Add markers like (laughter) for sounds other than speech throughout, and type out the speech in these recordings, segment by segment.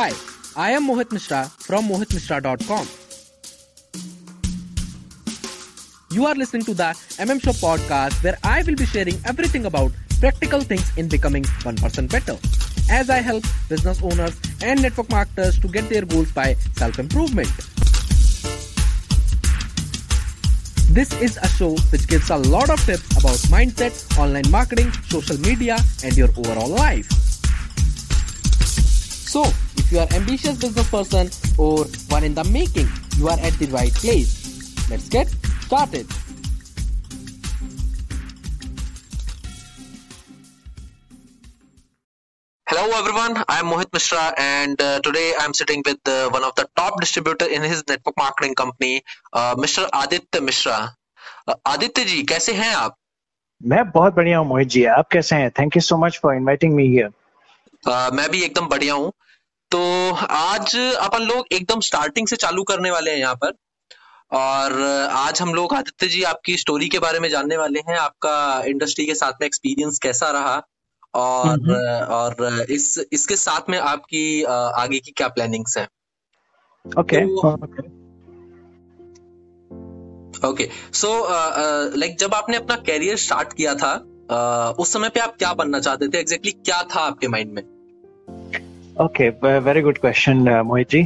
Hi, I am Mohit Mishra from mohitmishra.com. You are listening to the MM Show podcast where I will be sharing everything about practical things in becoming 1% better as I help business owners and network marketers to get their goals by self improvement. This is a show which gives a lot of tips about mindset, online marketing, social media, and your overall life. So, if you are ambitious business person or one in the making, you are at the right place. Let's get started. Hello everyone, I am Mohit Mishra and uh, today I am sitting with uh, one of the top distributor in his network marketing company, uh, Mr. Aditya Mishra. Uh, Aditya जी कैसे हैं आप मैं बहुत बढ़िया हूँ मोहित जी आप कैसे हैं thank you so much for inviting me here uh, मैं भी एकदम बढ़िया हूँ तो आज अपन लोग एकदम स्टार्टिंग से चालू करने वाले हैं यहाँ पर। और आज हम लोग आदित्य जी आपकी स्टोरी के बारे में जानने वाले हैं आपका इंडस्ट्री के साथ में एक्सपीरियंस कैसा रहा? और और इस इसके साथ में आपकी आगे की क्या प्लानिंग्स हैं? ओके तो ओके सो लाइक जब आपने अपना कैरियर स्टार्ट किया था अ, उस समय पे आप क्या बनना चाहते थे? एग्जैक्टली exactly क्या था आपके माइंड में? Okay very good question Mohit ji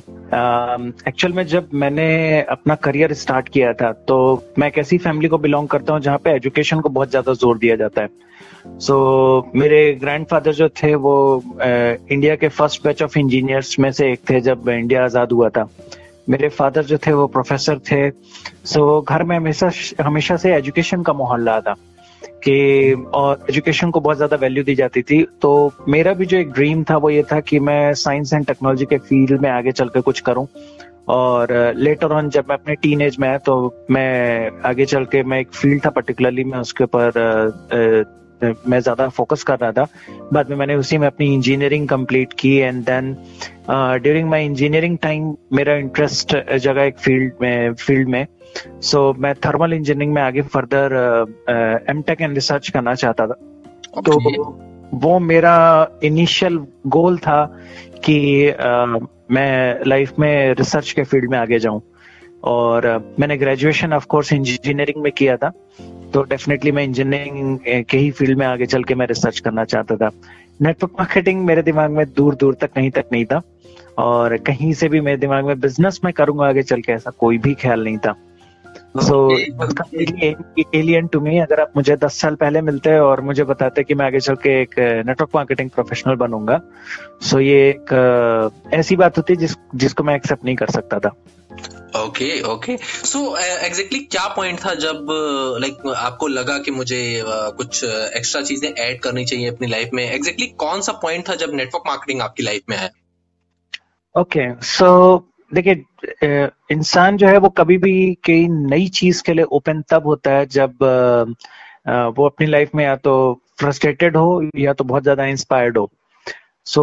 actual में जब मैंने अपना करियर स्टार्ट किया था तो मैं एक ऐसी फैमिली को बिलोंग करता हूँ जहाँ पे एजुकेशन को बहुत ज़्यादा ज़ोर दिया जाता है। सो so, मेरे ग्रैंडफादर जो थे वो इंडिया के फ़र्स्ट बैच ऑफ़ इंजीनियर्स में से एक थे जब इंडिया आज़ाद हुआ था। मेरे फादर जो थे वो प्रोफेसर थे। सो so, घर में हमेशा हमेशा से एजुकेशन का माहौल रहा था। कि एजुकेशन को बहुत ज़्यादा वैल्यू दी जाती थी। तो मेरा भी जो एक ड्रीम था वो ये था कि मैं साइंस एंड टेक्नोलॉजी के फ़ील्ड में आगे चल कुछ करूँ। और लेटर ऑन जब मैं अपने टीन एज में आया तो मैं आगे चल के मैं एक फ़ील्ड था पर्टिकुलरली मैं उसके ऊपर मैं ज़्यादा फोकस कर रहा था। बाद में मैंने उसी में अपनी इंजीनियरिंग कंप्लीट की and then during my engineering time मेरा इंटरेस्ट जगह एक फ़ील्ड में फ़ील्ड में सो so, मैं थर्मल इंजीनियरिंग में आगे further M tech and research करना चाहता था। okay. तो वो मेरा इनिशियल गोल था कि अ, मैं लाइफ में रिसर्च के फ़ील्ड में आगे जाऊँ। और अ, मैंने ग्रेजुएशन ऑफ़ कोर्स इंजीनियरिंग में किया था। तो डेफिनेटली मैं इंजीनियरिंग के ही फ़ील्ड में आगे चल के मैं रिसर्च करना चाहता था। नेटवर्क मार्केटिंग मेरे दिमाग में दूर दूर तक कहीं तक नहीं था। और कहीं से भी मेरे दिमाग में बिज़नेस में करूँगा आगे चल के ऐसा कोई भी ख्याल नहीं था। सो एलियन टू मी अगर आप मुझे दस साल पहले मिलते और मुझे बताते कि मैं आगे चल के एक नेटवर्क मार्केटिंग प्रोफेशनल बनूँगा सो ये एक ऐसी बात होती है जिस जिसको मैं एक्सेप्ट नहीं कर सकता था। ओके ओके सो एग्जैक्टली क्या पॉइंट था जब लाइक like, आपको लगा कि मुझे अ, कुछ एक्स्ट्रा चीज़ें ऐड करनी चाहिए अपनी लाइफ में? एग्जैक्टली exactly कौन सा पॉइंट था जब नेटवर्क मार्केटिंग आपकी लाइफ में आया? ओके सो देखिए इंसान जो है वो कभी भी कई नई चीज़ के लिए ओपन तब होता है जब वो अपनी लाइफ में या तो फ्रस्ट्रेटेड हो या तो बहुत ज़्यादा इंस्पायर्ड हो। सो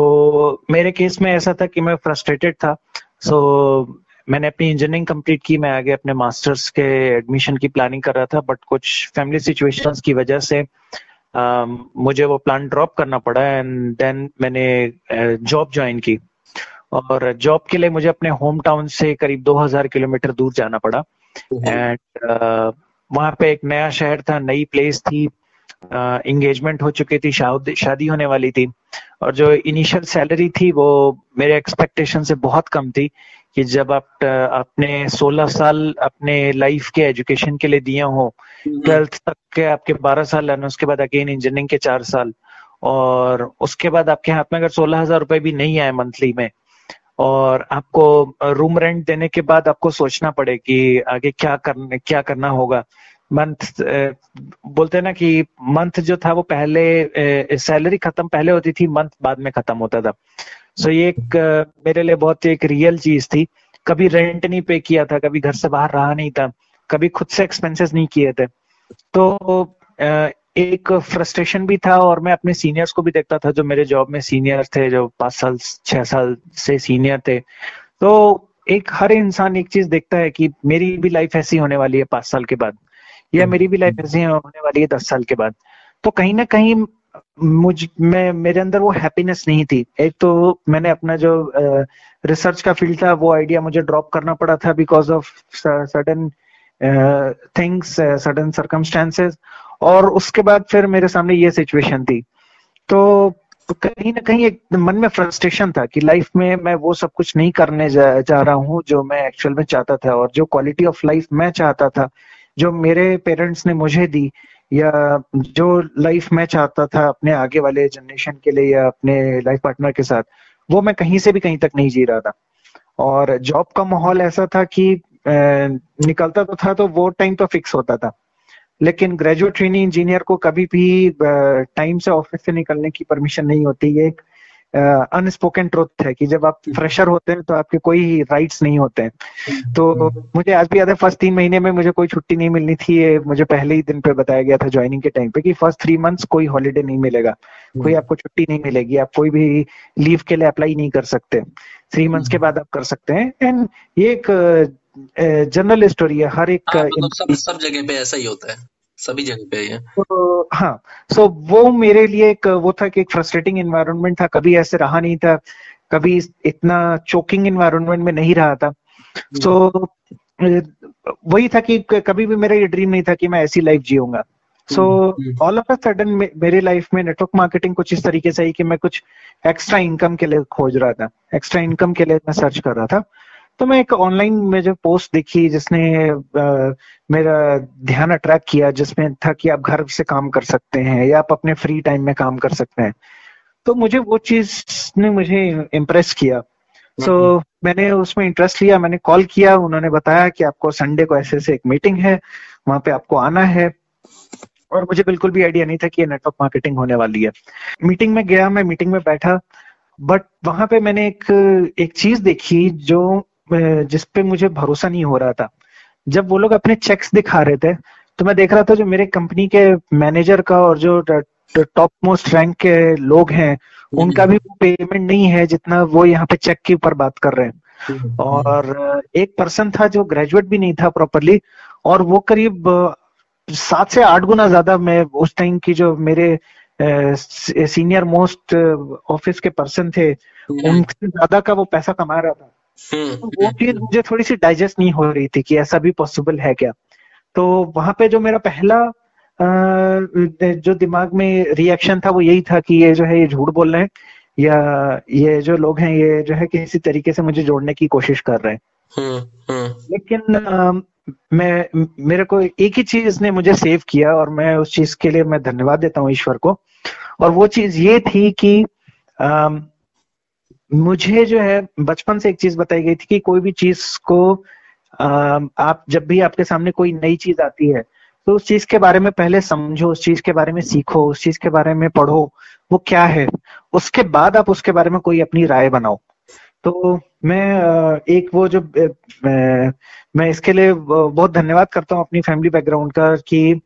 so, मेरे केस में ऐसा था कि मैं फ्रस्ट्रेटेड था। सो so, मैंने अपनी इंजीनियरिंग कंप्लीट की मैं आगे अपने मास्टर्स के एडमिशन की प्लानिंग कर रहा था बट कुछ फैमिली सिचुएशंस की वजह से अम, मुझे वो प्लान ड्रॉप करना पड़ा एंड देन मैंने जॉब ज्वाइन की। और जॉब के लिए मुझे अपने होम टाउन से करीब 2000 किलोमीटर दूर जाना पड़ा। एंड वहाँ पे एक नया शहर था नई प्लेस थी। एंगेजमेंट हो चुकी थी शादी शादी होने वाली थी। और जो इनिशियल सैलरी थी वो मेरे एक्सपेक्टेशन से बहुत कम थी कि जब आप अ, आपने 16 साल अपने लाइफ के एजुकेशन के लिए दिए हो ट्वेल्थ तक के आपके 12 साल एंड उसके बाद अगेन इंजीनियरिंग के चार साल। और उसके बाद आपके हाथ में अगर सोलह हज़ार रुपए भी नहीं आए मंथली में और आपको रूम रेंट देने के बाद आपको सोचना पड़े कि आगे क्या करने क्या करना होगा। मंथ बोलते हैं ना कि मंथ जो था वो पहले सैलरी खत्म पहले होती थी मंथ बाद में खत्म होता था। सो so, ये एक मेरे लिए बहुत एक रियल चीज़ थी। कभी रेंट नहीं पे किया था कभी घर से बाहर रहा नहीं था कभी खुद से एक्सपेंसेस नहीं किए थे। तो एक फ्रस्ट्रेशन भी था और मैं अपने सीनियर्स को भी देखता था जो मेरे जॉब में सीनियर थे, जो पाँच साल, छह साल से सीनियर थे। तो एक हर इंसान एक चीज़ देखता है कि मेरी भी लाइफ ऐसी होने वाली है पाँच साल के बाद, या मेरी भी लाइफ ऐसी होने वाली है दस साल के बाद। तो कहीं ना कहीं मुझ, मैं, मेरे अंदर वो हैप्पीनेस नहीं थी। एक तो मैंने अपना जो रिसर्च का फ़ील्ड था, वो आइडिया मुझे ड्रॉप करना पड़ा था because of sudden things sudden circumstances और उसके बाद फिर मेरे सामने ये सिचुएशन थी। तो कहीं ना कहीं एक मन में फ्रस्ट्रेशन था कि लाइफ में मैं वो सब कुछ नहीं करने जा, जा रहा हूँ जो मैं एक्चुअल में चाहता था और जो क्वालिटी ऑफ़ लाइफ मैं चाहता था जो मेरे पेरेंट्स ने मुझे दी या जो लाइफ मैं चाहता था अपने आगे वाले जनरेशन के लिए या अपने लाइफ पार्टनर के साथ वो मैं कहीं से भी कहीं तक नहीं जी रहा था। और जॉब का माहौल ऐसा था कि निकलता तो था तो वो टाइम तो फिक्स होता था। लेकिन ग्रेजुएट ट्रेनिंग इंजीनियर को कभी भी टाइम से ऑफ़िस से निकलने की परमिशन नहीं होती। ये एक अनस्पोकन ट्रुथ है कि जब आप फ्रेशर होते हैं तो आपके कोई राइट्स नहीं होते हैं। तो मुझे आज भी याद है फ़र्स्ट तीन महीने में मुझे कोई छुट्टी नहीं मिलनी थी। ये मुझे पहले ही दिन पे बताया गया था ज्वाइनिंग के टाइम पे कि फ़र्स्ट थ्री मंथ्स कोई हॉलीडे नहीं मिलेगा। कोई आपको छुट्टी नहीं मिलेगी। आप कोई भी लीव के लिए अप्लाई नहीं कर सकते। थ्री मंथ्स के बाद आप कर सकते हैं। एंड ये एक जनरल स्टोरी है। हर एक हाँ, मतलब सब सब जगह पे ऐसा ही होता है। सभी जगह पे है। तो हाँ सो so, वो मेरे लिए एक वो था कि एक फ्रस्ट्रेटिंग एनवायरनमेंट था कभी ऐसे रहा नहीं था कभी इतना चोकिंग एनवायरनमेंट में नहीं रहा था। सो so, वही था कि कभी भी मेरा ये ड्रीम नहीं था कि मैं ऐसी लाइफ जीऊँगा। So all of a sudden मेरे लाइफ में नेटवर्क मार्केटिंग कुछ इस तरीके से आई कि मैं कुछ एक्स्ट्रा इनकम के लिए खोज रहा था। एक्स्ट्रा इनकम के लिए मैं सर्च कर रहा था। तो मैं एक ऑनलाइन में जो पोस्ट देखी जिसने आ, मेरा ध्यान अट्रैक्ट किया जिसमें था कि आप घर से काम कर सकते हैं या आप अपने फ्री टाइम में काम कर सकते हैं। तो मुझे वो चीज़ ने मुझे इम्प्रेस किया। सो so, मैंने उसमें इंटरेस्ट लिया मैंने कॉल किया उन्होंने बताया कि आपको संडे को ऐसे ऐसे एक मीटिंग है वहाँ पे आपको आना है। और मुझे बिल्कुल भी आइडिया नहीं था कि ये नेटवर्क मार्केटिंग होने वाली है। मीटिंग में गया मैं मीटिंग में बैठा बट वहाँ पे मैंने एक एक चीज़ देखी जो जिस पे मुझे भरोसा नहीं हो रहा था। जब वो लोग अपने चेक्स दिखा रहे थे तो मैं देख रहा था जो मेरे कंपनी के मैनेजर का और जो टॉप मोस्ट रैंक के लोग हैं उनका भी पेमेंट नहीं है जितना वो यहाँ पे चेक के ऊपर बात कर रहे हैं। और एक पर्सन था जो ग्रेजुएट भी नहीं था प्रॉपरली और वो करीब सात से आठ गुना ज़्यादा मैं उस टाइम की जो मेरे सीनियर मोस्ट ऑफ़िस के पर्सन थे उनसे ज़्यादा का वो पैसा कमा रहा था। हम्म, तो वो चीज़ मुझे थोड़ी सी डाइजेस्ट नहीं हो रही थी कि ऐसा भी पॉसिबल है क्या। तो वहाँ पे जो मेरा पहला जो दिमाग में रिएक्शन था वो यही था कि ये जो है ये झूठ बोल रहे हैं या ये जो लोग हैं ये जो है किसी तरीके से मुझे जोड़ने की कोशिश कर रहे हैं। हम्म, हम्म। लेकिन मैं मेरे को एक ही चीज़ ने मुझे सेव किया और मैं उस चीज़ के लिए मैं धन्यवाद देता हूँ ईश्वर को। और वो चीज़ ये थी कि आ, मुझे जो है, बचपन से एक चीज़ बताई गई थी कि कोई भी चीज़ को आप जब भी आपके सामने कोई नई चीज़ आती है तो उस चीज़ के बारे में पहले समझो, उस चीज़ के बारे में सीखो, उस चीज़ के बारे में पढ़ो, वो क्या है? उसके बाद आप उसके बारे में कोई अपनी राय बनाओ। तो मैं एक वो जो मैं इसके लिए बहुत धन्यवाद करता हूँ अपनी फैमिली बैकग्राउंड का कि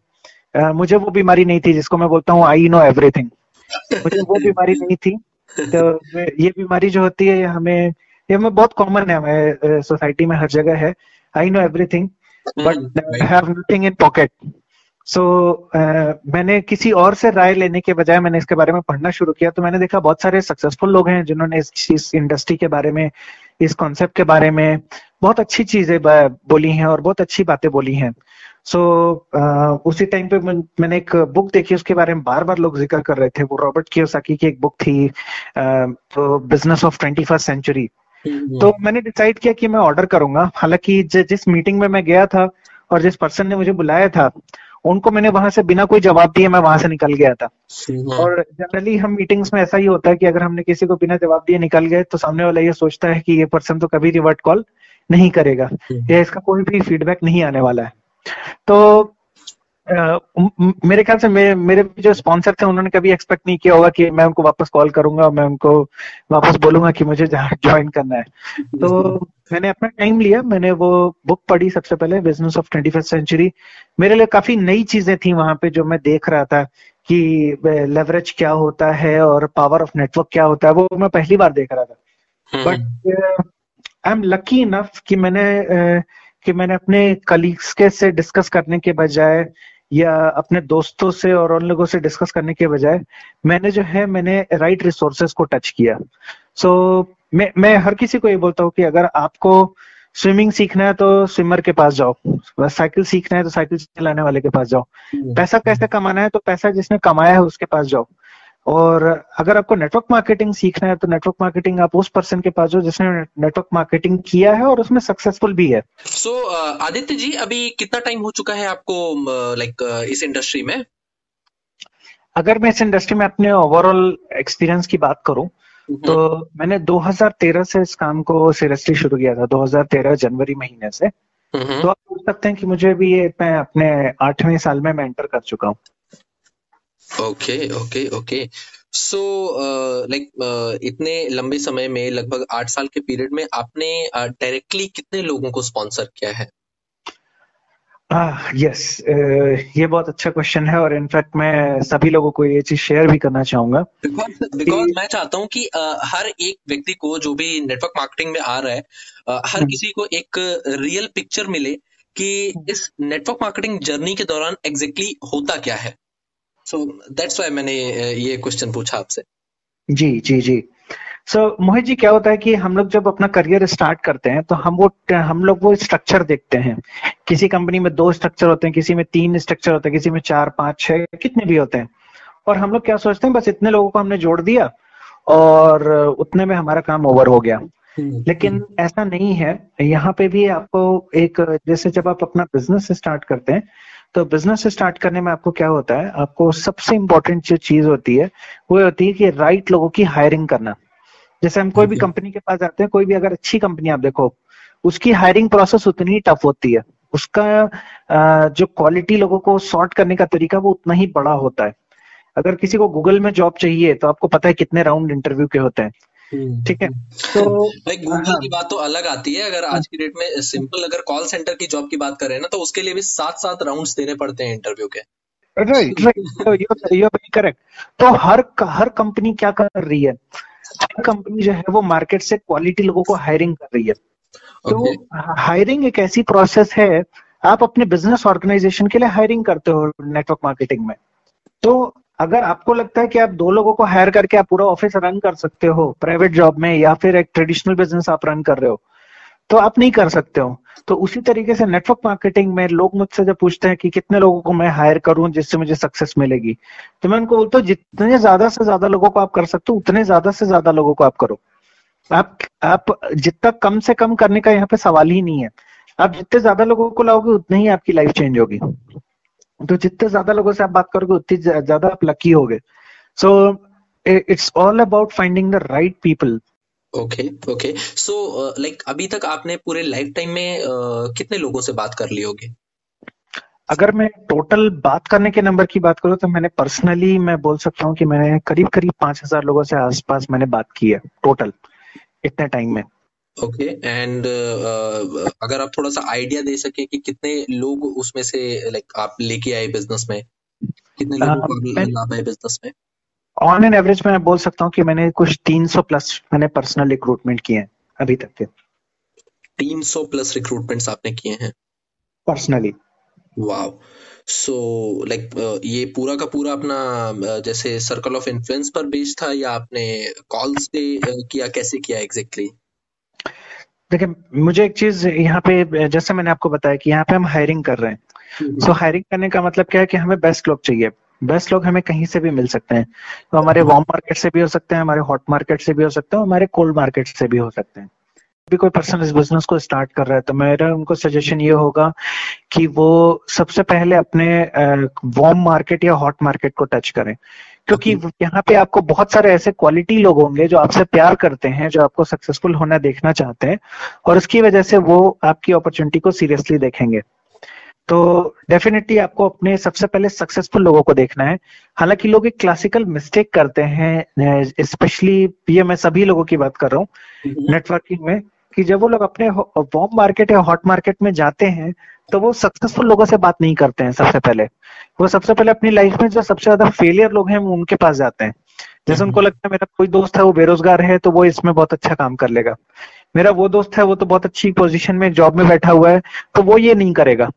मुझे वो बीमारी नहीं थी जिसको मैं बोलता हूँ आई नो एवरीथिंग मुझे वो बीमारी नहीं थी। तो ये बीमारी जो होती है हमें ये हमें बहुत कॉमन है हमारे सोसाइटी में हर जगह है। I know everything but have nothing in pocket so so, uh, मैंने किसी और से राय लेने के बजाय मैंने इसके बारे में पढ़ना शुरू किया तो मैंने देखा बहुत सारे सक्सेसफुल लोग हैं जिन्होंने इस, इस इंडस्ट्री के बारे में इस कॉन्सेप्ट के बारे में बहुत अच्छी चीज़ें बोली हैं और बहुत अच्छी बातें बोली हैं। सो so, uh, उसी टाइम पे मैंने एक बुक देखी उसके बारे में बार बार लोग ज़िक्र कर रहे थे। वो रॉबर्ट कियोसाकी की एक बुक थी business of twenty first century तो मैंने डिसाइड किया कि मैं ऑर्डर करूँगा। हालाँकि जिस मीटिंग में मैं गया था और जिस पर्सन ने मुझे बुलाया था उनको मैंने वहाँ से बिना कोई जवाब दिए मैं वहाँ से निकल गया था। और जनरली हम मीटिंग्स में ऐसा ही होता है कि अगर हमने किसी को बिना जवाब दिए निकल गए तो सामने वाला ये सोचता है कि ये पर्सन तो कभी रिवर्ट कॉल नहीं करेगा या इसका कोई भी फीडबैक नहीं आने वाला है। तो मेरे ख्याल से मेरे मेरे जो स्पॉन्सर थे उन्होंने कभी एक्सपेक्ट नहीं किया होगा कि मैं उनको वापस कॉल करूँगा मैं उनको वापस बोलूँगा कि मुझे ज्वाइन (laughs) करना है। तो मैंने अपना टाइम लिया मैंने वो बुक पढ़ी सबसे पहले business of twenty first century मेरे लिए काफ़ी नई चीज़ें थी वहाँ पे जो मैं देख रहा था कि लेवरेज क्या होता है और पावर ऑफ़ नेटवर्क क्या होता है वो मैं पहली बार देख रहा था। But I am lucky enough कि मैंने uh, कि मैंने अपने कलीग्स के से डिस्कस करने के बजाय या अपने दोस्तों से और उन लोगों से डिस्कस करने के बजाय मैंने जो है मैंने राइट रिसोर्सेस को टच किया। सो so, मैं मैं हर किसी को ये बोलता हूँ कि अगर आपको स्विमिंग सीखना है तो स्विमर के पास जाओ। साइकिल सीखना है तो साइकिल चलाने वाले के पास जाओ। हम्म। पैसा कैसे कमाना है तो पैसा जिसने कमाया है उसके पास जाओ। और अगर आपको नेटवर्क मार्केटिंग सीखना है तो नेटवर्क मार्केटिंग आप उस पर्सन के पास जाओ जिसने नेटवर्क मार्केटिंग किया है और उसमें सक्सेसफुल भी है। सो so, uh, आदित्य जी अभी कितना टाइम हो चुका है आपको लाइक uh, uh, इस इंडस्ट्री में? अगर मैं इस इंडस्ट्री में अपने ओवरऑल एक्सपीरियंस की बात करूँ तो मैंने 2013 से इस काम को सीरियसली शुरू किया था 2013 जनवरी महीने से। तो आप पूछ सकते हैं कि मुझे भी ये मैं अपने आठवें साल में मैं एंटर कर चुका हूँ। Okay okay okay so like इतने लंबे समय में लगभग आठ साल के पीरियड में आपने डायरेक्टली uh, कितने लोगों को स्पॉन्सर किया है? यस uh, ये बहुत अच्छा क्वेश्चन है और इनफैक्ट मैं सभी लोगों को ये चीज़ शेयर भी करना चाहूँगा। बिकॉज़ मैं चाहता हूँ कि uh, हर एक व्यक्ति को जो भी नेटवर्क मार्केटिंग में आ रहा है uh, हर hmm. किसी को एक रियल पिक्चर मिले कि इस नेटवर्क मार्केटिंग जर्नी के दौरान एग्जैक्टली exactly होता क्या है। सो दैट्स वाई मैंने ये क्वेश्चन पूछा आपसे। जी जी जी। सो so, मोहित जी क्या होता है कि हम लोग जब अपना करियर स्टार्ट करते हैं तो हम वो हम लोग वो स्ट्रक्चर देखते हैं। किसी कंपनी में दो स्ट्रक्चर होते हैं किसी में तीन स्ट्रक्चर होते हैं किसी में चार पाँच छह कितने भी होते हैं। और हम लोग क्या सोचते हैं बस इतने लोगों को हमने जोड़ दिया और उतने में हमारा काम ओवर हो गया। हम्म, लेकिन हम्म। ऐसा नहीं है। यहाँ पे भी आपको एक जैसे जब आप अपना बिज़नेस स्टार्ट करते हैं तो बिज़नेस स्टार्ट करने में आपको क्या होता है? आपको सबसे इंपॉर्टेंट जो चीज़ होती है वो होती है कि राइट लोगों की हायरिंग करना। जैसे हम कोई भी कंपनी के पास जाते हैं कोई भी अगर अच्छी कंपनी आप देखो उसकी हायरिंग प्रोसेस उतनी ही टफ होती है। उसका जो क्वालिटी लोगों को सॉर्ट करने का तरीका वो उतना ही बड़ा होता है। अगर किसी को गूगल में जॉब चाहिए तो आपको पता है कितने राउंड इंटरव्यू के होते हैं। ठीक है। हम्म। तो भाई गूगल हाँ। की बात तो अलग आती है। अगर आज की डेट में सिंपल अगर कॉल सेंटर की जॉब की बात करें ना तो उसके लिए भी सात सात राउंड्स देने पड़ते हैं इंटरव्यू के। राइट राइट करेक्ट तो हर हर कंपनी क्या कर रही है? हर कंपनी जो है वो मार्केट से क्वालिटी लोगों को हायरिंग कर रही है। तो हायरिंग एक ऐसी प्रोसेस है आप अपने बिज़नेस ऑर्गेनाइजेशन के लिए हायरिंग करते हो नेटवर्क मार्केटिंग में। तो अगर आपको लगता है कि आप दो लोगों को हायर करके आप पूरा ऑफ़िस रन कर सकते हो प्राइवेट जॉब में, या फिर एक ट्रेडिशनल बिज़नेस आप रन कर रहे हो तो आप नहीं कर सकते हो। तो उसी तरीके से नेटवर्क मार्केटिंग में लोग मुझसे जब पूछते हैं कि कितने लोगों को मैं हायर करूँ जिससे मुझे सक्सेस मिलेगी तो मैं उनको बोलता हूँ, जितने ज़्यादा से ज़्यादा लोगों को आप कर सकते हो, उतने ज़्यादा से ज़्यादा लोगों को आप करो। आप आप जितना कम से कम करने का यहाँ पे सवाल ही नहीं है। आप जितने ज़्यादा लोगों को लाओगे, उतनी ही आपकी लाइफ चेंज होगी। तो जितने ज़्यादा लोगों से आप बात करोगे उतनी ज़्यादा आप लकी होगे so it's all about finding the right people okay okay so like अभी तक आपने पूरे लाइफ टाइम में uh, कितने लोगों से बात कर ली होगी? अगर मैं टोटल बात करने के नंबर की बात करूँ तो मैंने पर्सनली मैं बोल सकता हूँ कि मैंने करीब करीब पाँच हज़ार लोगों से आसपास मैंने बात की है टोटल इतने टाइम में। ओके एंड uh, अगर आप थोड़ा सा आइडिया दे सके कि कितने लोग उसमें से लाइक आप लेके आए बिज़नेस में? कितने लोगों को लाभ बिज़नेस में? ऑन एन एवरेज मैं बोल सकता हूँ कि मैंने कुछ 300 प्लस मैंने पर्सनल रिक्रूटमेंट किए हैं अभी तक के। 300 प्लस रिक्रूटमेंट्स आपने किए हैं? पर्सनली वाओ सो लाइक ये पूरा का पूरा अपना uh, जैसे सर्कल ऑफ़ इन्फ्लुएंस पर बेस्ड था या आपने कॉल्स पे uh, किया? कैसे किया एग्जैक्टली exactly? देखिए मुझे एक चीज़ यहाँ पे जैसे मैंने आपको बताया कि यहाँ पे हम हायरिंग कर रहे हैं। सो हम्म। so, हायरिंग करने का मतलब क्या है कि हमें बेस्ट लोग चाहिए। बेस्ट लोग हमें कहीं से भी मिल सकते हैं। तो हमारे वार्म मार्केट से भी हो सकते हैं हमारे हॉट मार्केट से भी हो सकते हैं हमारे कोल्ड मार्केट से भी हो सकते हैं। भी कोई पर्सन इस बिज़नेस को स्टार्ट कर रहा है तो मेरा उनको सजेशन ये होगा कि वो सबसे पहले अपने वार्म मार्केट या हॉट मार्केट को टच करें। क्योंकि यहाँ पे आपको बहुत सारे ऐसे क्वालिटी लोग होंगे जो आपसे प्यार करते हैं जो आपको सक्सेसफुल होना देखना चाहते हैं और उसकी वजह से वो आपकी अपॉर्चुनिटी को सीरियसली देखेंगे। तो डेफिनेटली आपको अपने सबसे पहले सक्सेसफुल लोगों को देखना है। हालाँकि लोग एक क्लासिकल मिस्टेक करते हैं स्पेशली ये मैं सभी लोगों की बात कर रहा हूँ नेटवर्किंग में। कि जब वो लोग अपने वॉर्म मार्केट या हॉट मार्केट में जाते हैं तो वो सक्सेसफुल लोगों से बात नहीं करते हैं सबसे पहले। वो सबसे पहले अपनी लाइफ में जो सबसे ज़्यादा फेलियर लोग हैं वो उनके पास जाते हैं। जैसे उनको लगता है मेरा कोई दोस्त है वो बेरोजगार है तो वो इसमें बहुत अच्छा काम कर लेगा। मेरा वो दोस्त है वो तो बहुत अच्छी पोजीशन में जॉब में बैठा हुआ है तो वो ये नहीं करेगा।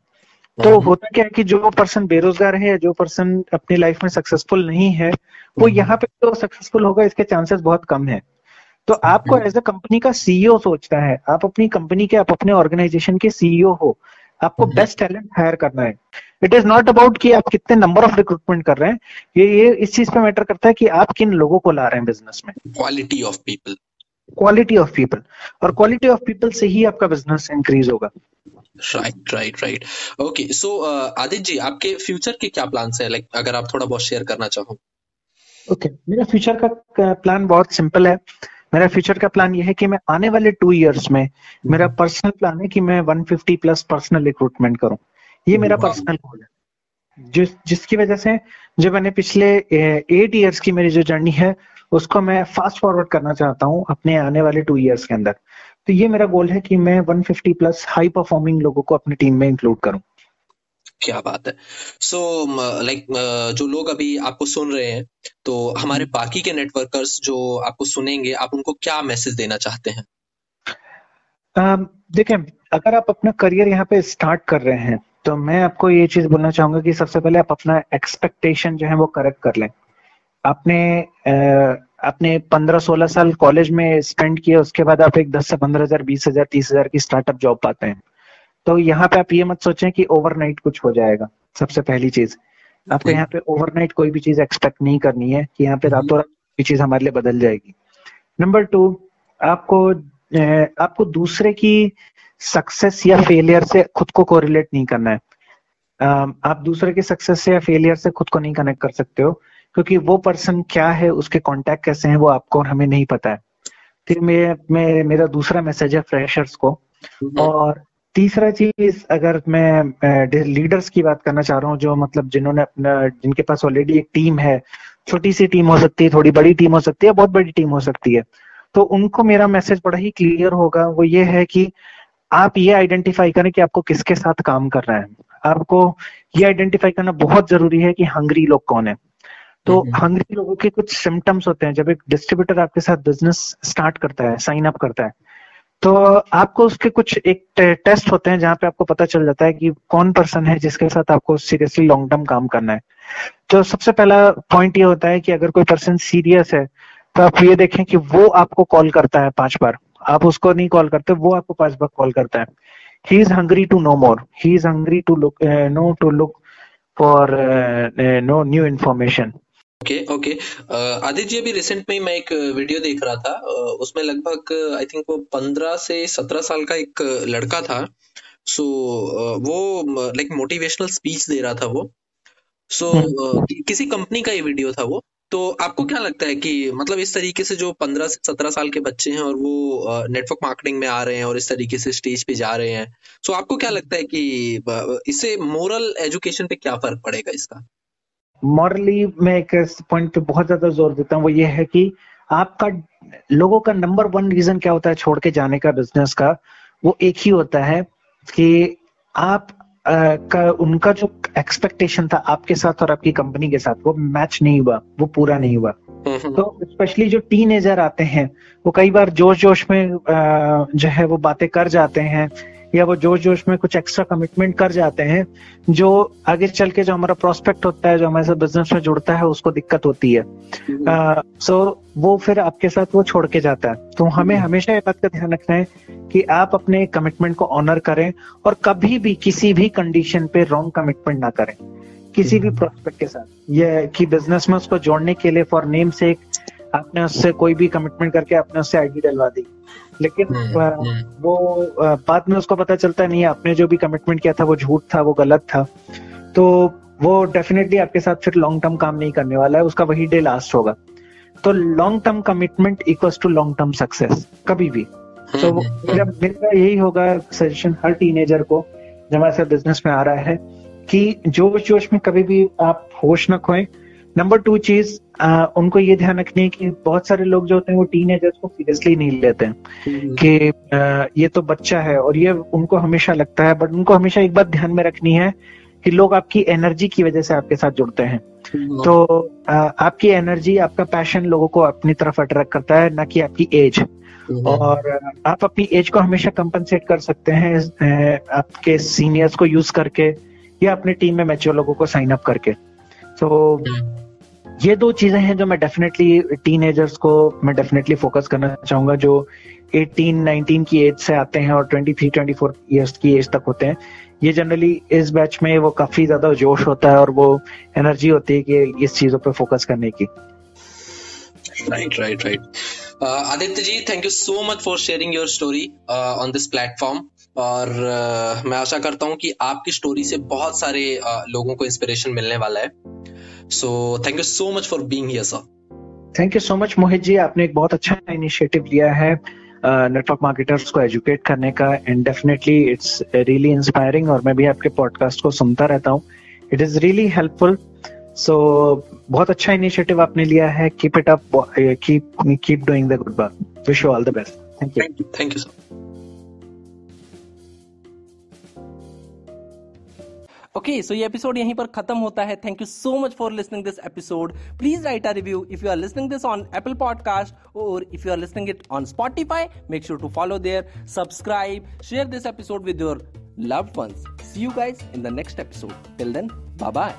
तो हम्म। होता क्या है कि जो पर्सन बेरोजगार है जो पर्सन अपनी लाइफ में सक्सेसफुल नहीं है वो हम्म। यहाँ पे तो सक्सेसफुल होगा इसके चांसेस बहुत कम है। तो आपको एज अ कंपनी का सीईओ सोचना है। आप अपनी कंपनी के आप अपने ऑर्गेनाइजेशन के सीईओ हो। आपको बेस्ट टैलेंट हायर करना है। इट इज़ नॉट अबाउट कि आप कितने नंबर ऑफ़ रिक्रूटमेंट कर रहे हैं। ये ये इस चीज़ पे मैटर करता है कि आप किन लोगों को ला रहे हैं बिज़नेस में। Quality of people quality of people और क्वालिटी ऑफ़ पीपल से ही आपका बिज़नेस इंक्रीज होगा। Right right right okay so Aditya ji आपके फ्यूचर के क्या प्लान्स है? लाइक like, अगर आप थोड़ा बहुत शेयर करना चाहो। ओके okay, मेरा फ्यूचर का प्लान बहुत सिंपल है। मेरा फ्यूचर का प्लान ये है कि मैं आने वाले टू इयर्स में मेरा पर्सनल प्लान है कि मैं 150 प्लस पर्सनल रिक्रूटमेंट करूँ। ये मेरा पर्सनल गोल है। जिस जिसकी वजह से जो मैंने पिछले एट ईयर्स की मेरी जो जर्नी है उसको मैं फास्ट फॉरवर्ड करना चाहता हूँ अपने आने वाले टू ईयर्स के अंदर। तो ये मेरा गोल है कि मैं 150 प्लस हाई परफॉर्मिंग लोगों को अपनी टीम में इंक्लूड करूँ। क्या बात है। सो so, लाइक like, जो लोग अभी आपको सुन रहे हैं तो हमारे हम्म। बाकी के नेटवर्कर्स जो आपको सुनेंगे आप उनको क्या मैसेज देना चाहते हैं? देखें अगर आप अपना करियर यहाँ पे स्टार्ट कर रहे हैं तो मैं आपको ये चीज़ बोलना चाहूँगा कि सबसे पहले आप अपना एक्सपेक्टेशन जो है वो करेक्ट कर लें। आपने अपने पंद्रह सोलह साल कॉलेज में स्पेंड किया उसके बाद आप एक दस से पंद्रह हज़ार बीस हज़ार तीस हज़ार की स्टार्टअप जॉब पाते हैं। तो यहाँ पे आप ये मत सोचें कि ओवरनाइट कुछ हो जाएगा सबसे पहली चीज़। आपको यहाँ पे ओवरनाइट कोई भी चीज़ एक्सपेक्ट नहीं करनी है कि यहाँ पे रातों रात कोई चीज़ हमारे लिए बदल जाएगी। नंबर टू आपको आपको दूसरे की सक्सेस या फेलियर से खुद को कोरिलेट नहीं करना है। आप दूसरे के सक्सेस से या फेलियर से खुद को नहीं कनेक्ट कर सकते हो क्योंकि वो पर्सन क्या है उसके कॉन्टेक्ट कैसे हैं वो आपको और हमें नहीं पता है। फिर मैं, मेरा दूसरा मैसेज है फ्रेशर्स को। हम्म। और तीसरा चीज़ अगर मैं लीडर्स की बात करना चाह रहा हूँ जो मतलब जिन्होंने अपना जिनके पास ऑलरेडी एक टीम है छोटी सी टीम हो सकती है थोड़ी बड़ी टीम हो सकती है बहुत बड़ी टीम हो सकती है तो उनको मेरा मैसेज बड़ा ही क्लियर होगा। वो ये है कि आप ये आइडेंटिफाई करें कि आपको किसके साथ काम कर रहा है। आपको ये आइडेंटिफाई करना बहुत ज़रूरी है कि हंगरी लोग कौन है। तो हंगरी हम्म, हम्म। लोगों के कुछ सिम्टम्स होते हैं। जब एक डिस्ट्रीब्यूटर आपके साथ बिज़नेस स्टार्ट करता है साइन अप करता है तो आपको उसके कुछ एक टेस्ट होते हैं जहाँ पे आपको पता चल जाता है कि कौन पर्सन है जिसके साथ आपको सीरियसली लॉन्ग टर्म काम करना है। तो सबसे पहला पॉइंट ये होता है कि अगर कोई पर्सन सीरियस है तो आप ये देखें कि वो आपको कॉल करता है पाँच बार। आप उसको नहीं कॉल करते, वो आपको पाँच बार कॉल करता है। He is hungry to know more he is hungry to look no to look for no new information okay okay Aditya ji अभी रिसेंट में मैं एक वीडियो देख रहा था। Uh, उसमें लगभग आई थिंक वो पंद्रह से सत्रह साल का एक लड़का था। सो so, uh, वो लाइक मोटिवेशनल स्पीच दे रहा था वो। सो so, uh, किसी कंपनी का ये वीडियो था वो। तो आपको क्या लगता है कि मतलब इस तरीके से जो पंद्रह से सत्रह साल के बच्चे हैं और वो नेटवर्क मार्केटिंग में आ रहे हैं और इस तरीके से स्टेज पे जा रहे हैं। सो so, आपको क्या लगता है कि इससे मोरल एजुकेशन पे क्या फ़र्क पड़ेगा इसका? मॉरली मैं एक पॉइंट पे बहुत ज़्यादा ज़ोर देता हूँ वो ये है कि आपका लोगों का नंबर वन रीजन क्या होता है छोड़ के जाने का बिज़नेस का वो एक ही होता है कि आप आ, का उनका जो एक्सपेक्टेशन था आपके साथ और आपकी कंपनी के साथ वो मैच नहीं हुआ वो पूरा नहीं हुआ। तो स्पेशली जो टीन आते हैं वो कई बार जोश जोश में आ, जो है वो बातें कर जाते हैं या वो जोश जोश में कुछ एक्स्ट्रा कमिटमेंट कर जाते हैं जो आगे चल के जो हमारा प्रोस्पेक्ट होता है जो हमारे साथ बिज़नेस में जुड़ता है उसको दिक्कत होती है सो हम्म। so, वो फिर आपके साथ वो छोड़ के जाता है तो हमें हम्म। हमेशा ये बात का ध्यान रखना है कि आप अपने कमिटमेंट को ऑनर करें और कभी भी किसी भी कंडीशन पे रॉन्ग कमिटमेंट ना करें किसी भी प्रोस्पेक्ट हम्म। के साथ ये कि बिज़नेस में उसको जोड़ने के लिए फॉर नेम से आपने उससे कोई भी कमिटमेंट करके आपने उससे आईडी डलवा दी लेकिन हम्म, हम्म। वो बाद में उसको पता चलता नहीं आपने जो भी कमिटमेंट किया था वो झूठ था वो गलत था। तो वो डेफिनेटली आपके साथ फिर लॉन्ग टर्म काम नहीं करने वाला है उसका वही डे लास्ट होगा। तो long term commitment equals to long term success कभी भी। तो मेरा मेरा यही होगा सजेशन हर टीनेजर को जब हमारे बिज़नेस में आ रहा है कि जोश जोश में कभी भी आप होश न खोएँ नंबर टू चीज़ उनको ये ध्यान रखनी है कि बहुत सारे लोग जो होते हैं वो टीन एजर्स को सीरियसली नहीं लेते हैं हम्म। कि आ, ये तो बच्चा है और ये उनको हमेशा लगता है बट उनको हमेशा एक बात ध्यान में रखनी है कि लोग आपकी एनर्जी की वजह से आपके साथ जुड़ते हैं हम्म। तो आ, आपकी एनर्जी आपका पैशन लोगों को अपनी तरफ़ अट्रैक्ट करता है ना कि आपकी एज हम्म। और आप अपनी एज को हमेशा कंपनसेट कर सकते हैं आपके सीनियर्स को यूज़ करके या अपने टीम में मैच्योर लोगों को साइन अप करके so, ये दो चीज़ें हैं जो मैं डेफिनेटली टीन को मैं डेफिनेटली फोकस करना चाहूँगा जो 18 19 की एज से आते हैं और 23 24 इयर्स की एज तक होते हैं। ये जनरली इस बैच में वो काफ़ी ज़्यादा जोश होता है और वो एनर्जी होती है कि इस चीज़ों पे फोकस करने की। Right right right Aditya ji thank you so much for sharing your story on this platform और uh, मैं आशा करता हूँ कि आपकी स्टोरी से बहुत सारे uh, लोगों को इंस्पिरेशन मिलने वाला है। So thank you so much for being here sir thank you so much Mohit ji आपने एक बहुत अच्छा इनिशिएटिव लिया है नेटवर्क uh, मार्केटर्स को एजुकेट करने का and definitely it's really inspiring और मैं भी आपके पॉडकास्ट को सुनता रहता हूँ। It is really helpful so बहुत अच्छा इनिशिएटिव आपने लिया है। Keep it up keep keep doing the good work wish you all the best thank you thank you sir okay so ये एपिसोड यहीं पर खत्म होता है। Thank you so much for listening this episode please write a review if you are listening this on Apple podcast और if you are listening it on Spotify make sure to follow there subscribe share this episode with your loved ones. See you guys in the next episode. Till then bye bye